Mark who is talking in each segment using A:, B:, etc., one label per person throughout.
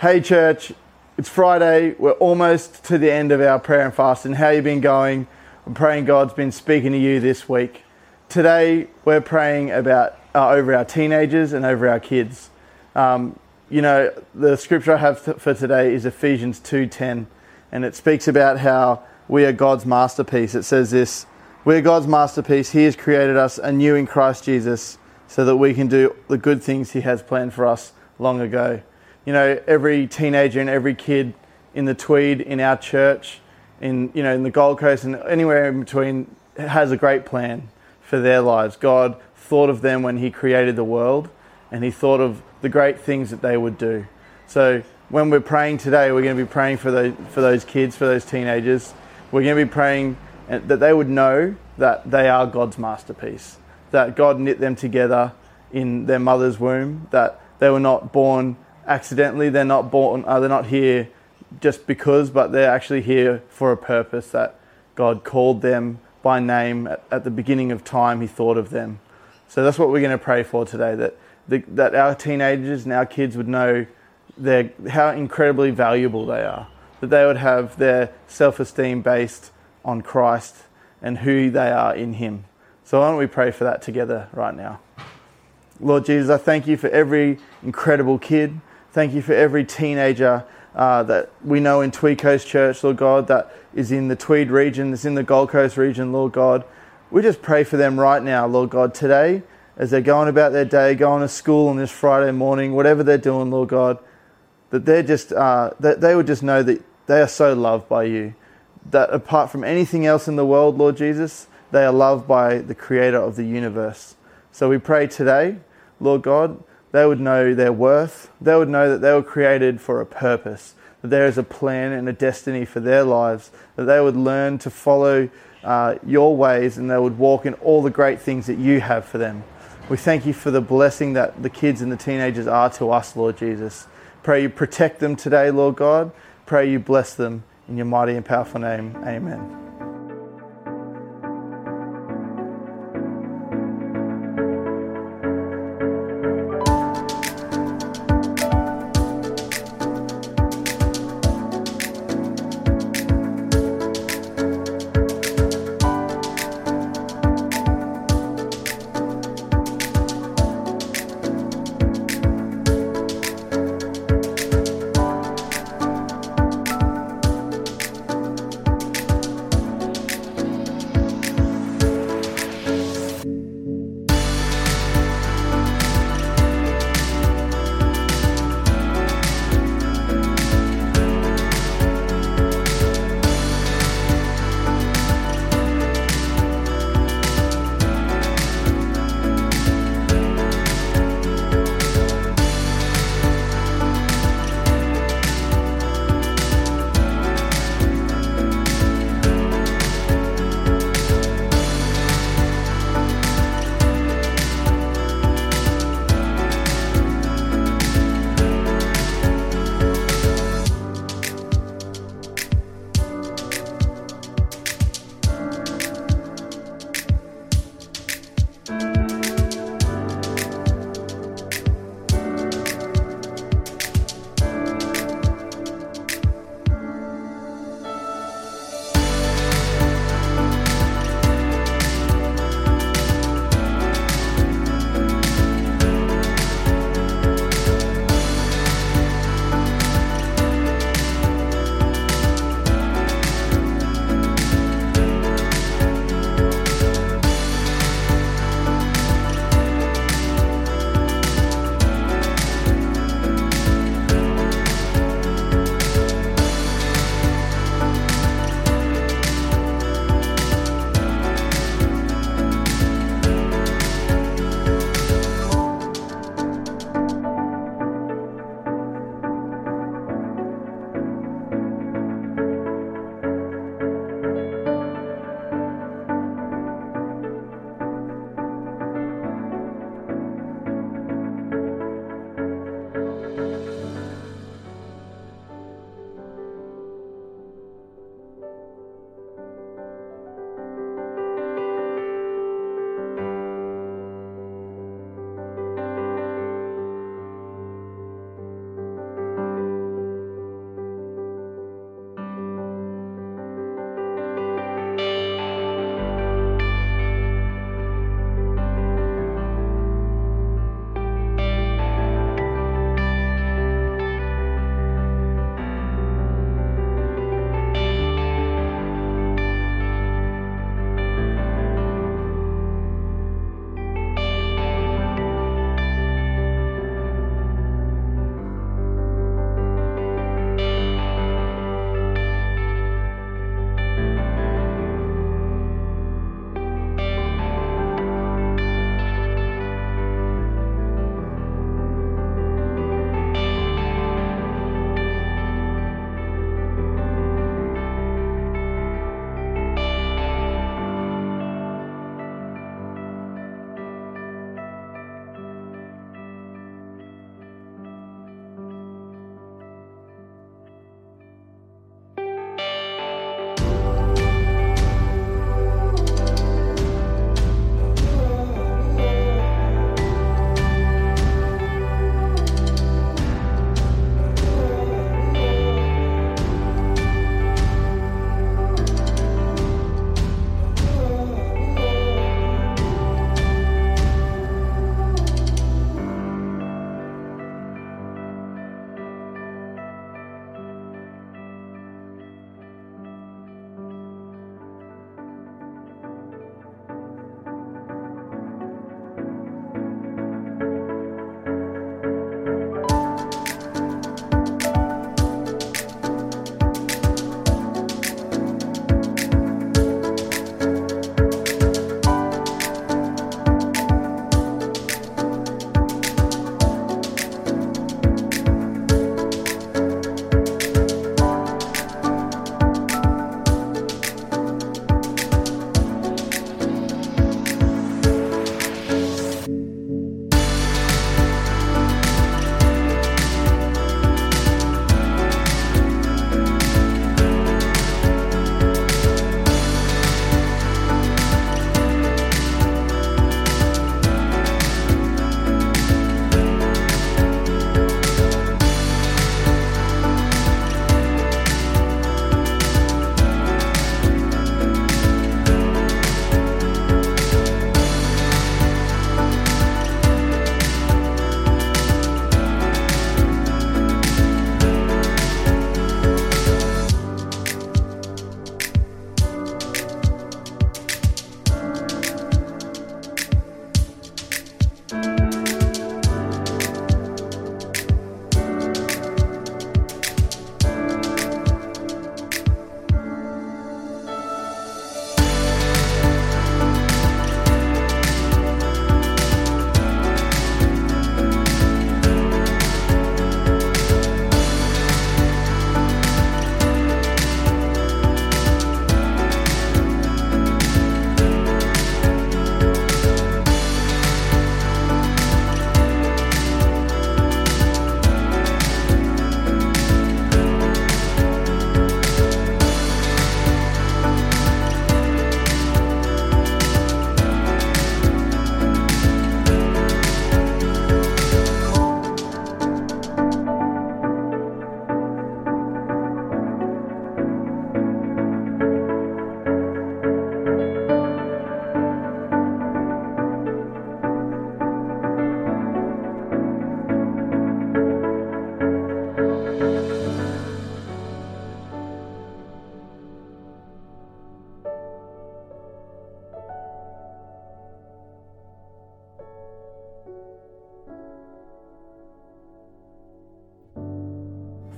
A: Hey, church, it's Friday. We're almost to the end of our prayer and fasting. How you been going? I'm praying God's been speaking to you this week. Today, we're praying about uh, over our teenagers and over our kids. Um, you know, the scripture I have for today is Ephesians 2:10, and it speaks about how we are God's masterpiece. It says this: "We're God's masterpiece. He has created us anew in Christ Jesus, so that we can do the good things He has planned for us long ago." You know, every teenager and every kid in the Tweed, in our church, in you know, in the Gold Coast, and anywhere in between, has a great plan for their lives. God thought of them when He created the world, and He thought of the great things that they would do. So when we're praying today, we're going to be praying for those for those kids, for those teenagers. We're going to be praying that they would know that they are God's masterpiece. That God knit them together in their mother's womb. That they were not born accidentally. They're not born. Uh, they're not here just because, but they're actually here for a purpose. That God called them by name at, at the beginning of time. He thought of them. So that's what we're going to pray for today. That the, that our teenagers and our kids would know their, how incredibly valuable they are. That they would have their self-esteem based on Christ and who they are in Him. So why don't we pray for that together right now? Lord Jesus, I thank you for every incredible kid Thank you for every teenager uh, that we know in Tweed Coast Church, Lord God, that is in the Tweed region, that's in the Gold Coast region, Lord God. We just pray for them right now, Lord God, today as they're going about their day, going to school on this Friday morning, whatever they're doing, Lord God, that they're just uh, that they would just know that they are so loved by you. That apart from anything else in the world, Lord Jesus, they are loved by the Creator of the universe. So we pray today, Lord God, they would know their worth. They would know that they were created for a purpose, that there is a plan and a destiny for their lives, that they would learn to follow uh, your ways and they would walk in all the great things that you have for them. We thank you for the blessing that the kids and the teenagers are to us, Lord Jesus. Pray you protect them today, Lord God. Pray you bless them in your mighty and powerful name. Amen.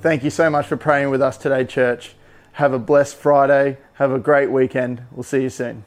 A: Thank you so much for praying with us today, church. Have a blessed Friday. Have a great weekend. We'll see you soon.